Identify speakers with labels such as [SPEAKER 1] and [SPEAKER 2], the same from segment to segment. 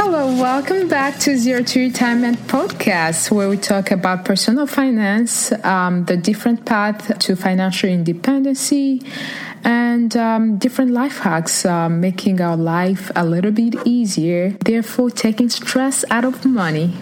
[SPEAKER 1] Hello, welcome back to Zero to Retirement podcast, where we talk about personal finance, um, the different path to financial independency, and um, different life hacks, uh, making our life a little bit easier, therefore taking stress out of money.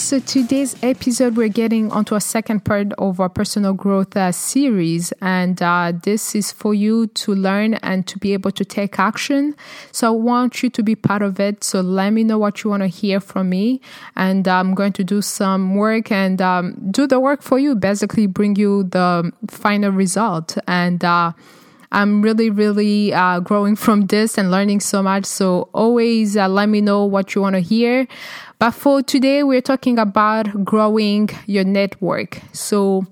[SPEAKER 1] So, today's episode, we're getting onto a second part of our personal growth uh, series. And uh, this is for you to learn and to be able to take action. So, I want you to be part of it. So, let me know what you want to hear from me. And I'm going to do some work and um, do the work for you, basically, bring you the final result. And, uh, I'm really, really uh, growing from this and learning so much. So always uh, let me know what you want to hear. But for today, we're talking about growing your network. So,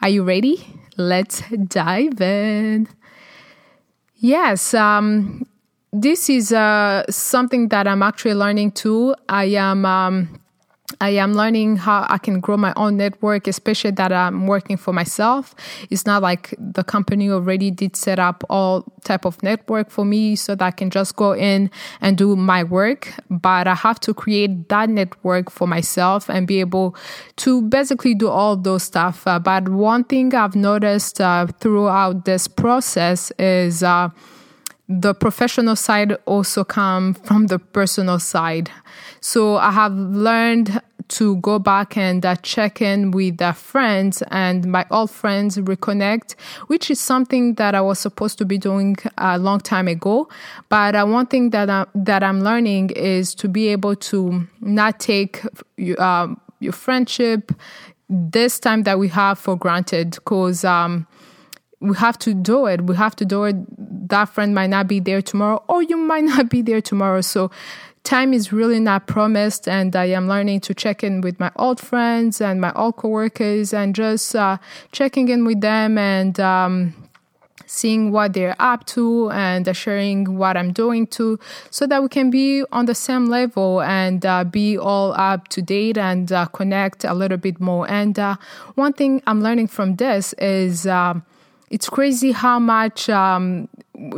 [SPEAKER 1] are you ready? Let's dive in. Yes, um, this is uh, something that I'm actually learning too. I am. Um, I am learning how I can grow my own network, especially that I'm working for myself. It's not like the company already did set up all type of network for me so that I can just go in and do my work. But I have to create that network for myself and be able to basically do all those stuff. Uh, but one thing I've noticed uh, throughout this process is uh, the professional side also come from the personal side. So I have learned to go back and uh, check in with uh, friends and my old friends reconnect, which is something that I was supposed to be doing a long time ago. But uh, one thing that I, that I'm learning is to be able to not take um, your friendship this time that we have for granted because. Um, we have to do it. We have to do it. That friend might not be there tomorrow, or you might not be there tomorrow. So time is really not promised and i am learning to check in with my old friends and my old coworkers and just uh, checking in with them and um, seeing what they're up to and sharing what i'm doing too so that we can be on the same level and uh, be all up to date and uh, connect a little bit more and uh, one thing i'm learning from this is um, it's crazy how much um,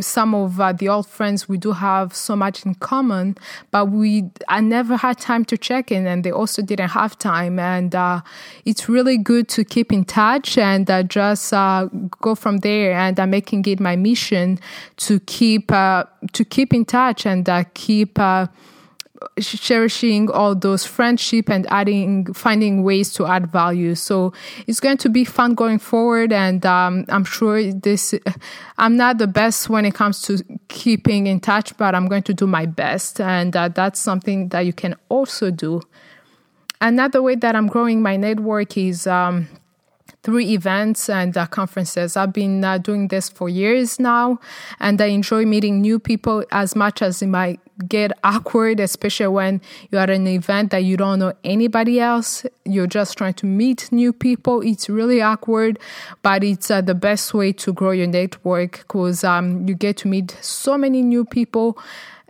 [SPEAKER 1] some of uh, the old friends we do have so much in common, but we I never had time to check in, and they also didn't have time. And uh, it's really good to keep in touch and uh, just uh, go from there. And I'm making it my mission to keep uh, to keep in touch and uh, keep cherishing all those friendship and adding finding ways to add value. So it's going to be fun going forward and um, i'm sure this i'm not the best when it comes to keeping in touch but i'm going to do my best and uh, that's something that you can also do. Another way that i'm growing my network is um, through events and uh, conferences. I've been uh, doing this for years now, and I enjoy meeting new people as much as it might get awkward, especially when you're at an event that you don't know anybody else. You're just trying to meet new people. It's really awkward, but it's uh, the best way to grow your network because um, you get to meet so many new people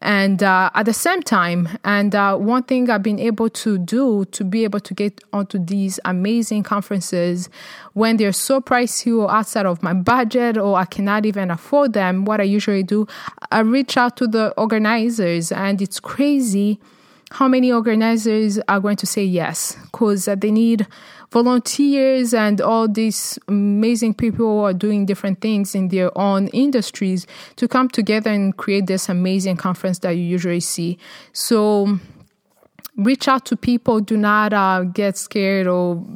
[SPEAKER 1] and uh, at the same time and uh, one thing i've been able to do to be able to get onto these amazing conferences when they're so pricey or outside of my budget or i cannot even afford them what i usually do i reach out to the organizers and it's crazy how many organizers are going to say yes because uh, they need volunteers and all these amazing people who are doing different things in their own industries to come together and create this amazing conference that you usually see. So reach out to people. Do not uh, get scared or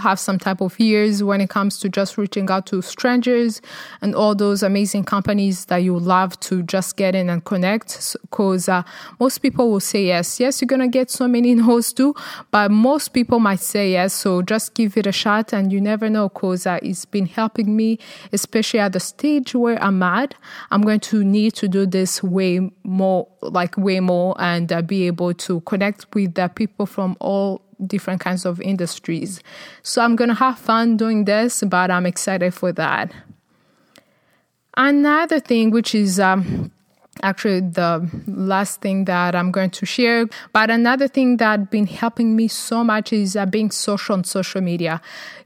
[SPEAKER 1] have some type of fears when it comes to just reaching out to strangers and all those amazing companies that you love to just get in and connect. Because uh, most people will say yes. Yes, you're to get so many no's too, but most people might say yes. So just give it a shot and you never know because uh, it's been helping me, especially at the stage where I'm at. I'm going to need to do this way more, like way more, and uh, be able to connect with the people from all different kinds of industries. So I'm going to have fun doing this, but I'm excited for that. Another thing, which is um, actually the last thing that I'm going to share. But another thing that been helping me so much is uh, being social on social media.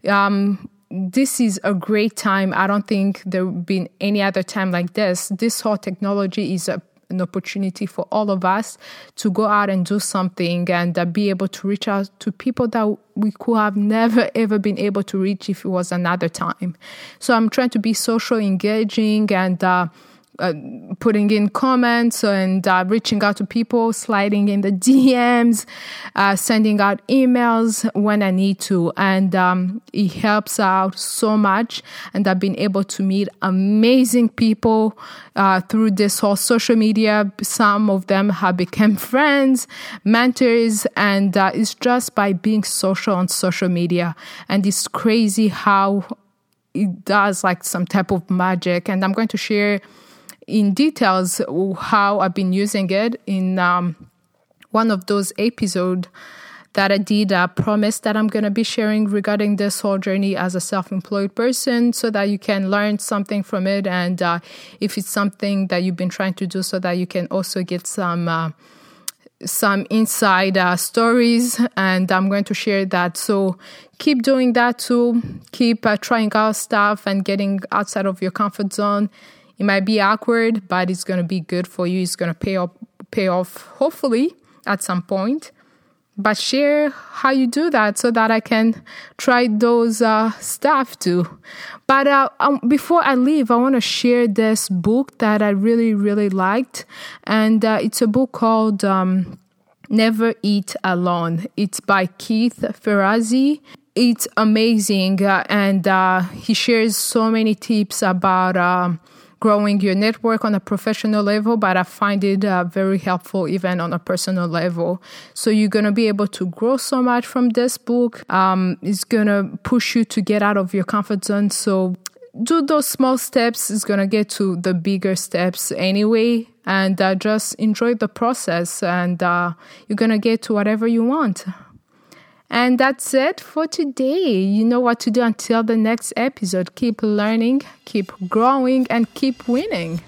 [SPEAKER 1] Um, this is a great time. I don't think there been any other time like this. This whole technology is a an opportunity for all of us to go out and do something and uh, be able to reach out to people that we could have never ever been able to reach if it was another time. So I'm trying to be social engaging and uh, uh, putting in comments and uh, reaching out to people, sliding in the DMs, uh, sending out emails when I need to. And um, it helps out so much. And I've been able to meet amazing people uh, through this whole social media. Some of them have become friends, mentors, and uh, it's just by being social on social media. And it's crazy how it does like some type of magic. And I'm going to share in details how I've been using it in um, one of those episodes that I did a promise that I'm going to be sharing regarding this whole journey as a self employed person so that you can learn something from it. And uh, if it's something that you've been trying to do, so that you can also get some. Uh, some inside uh, stories, and I'm going to share that. So keep doing that too. Keep uh, trying out stuff and getting outside of your comfort zone it might be awkward, but it's going to be good for you. It's going to pay off, pay off, hopefully, at some point. But share how you do that so that I can try those uh, stuff too. But uh, um, before I leave, I want to share this book that I really, really liked. And uh, it's a book called um, Never Eat Alone. It's by Keith Ferrazzi it's amazing uh, and uh, he shares so many tips about um, growing your network on a professional level, but I find it uh, very helpful even on a personal level. So you're going to be able to grow so much from this book. Um, it's going to push you to get out of your comfort zone. So do those small steps. It's going to get to the bigger steps anyway. And uh, just enjoy the process, and uh, you're going to get to whatever you want. And that's it for today. You know what to do until the next episode. Keep learning, keep growing, and keep winning.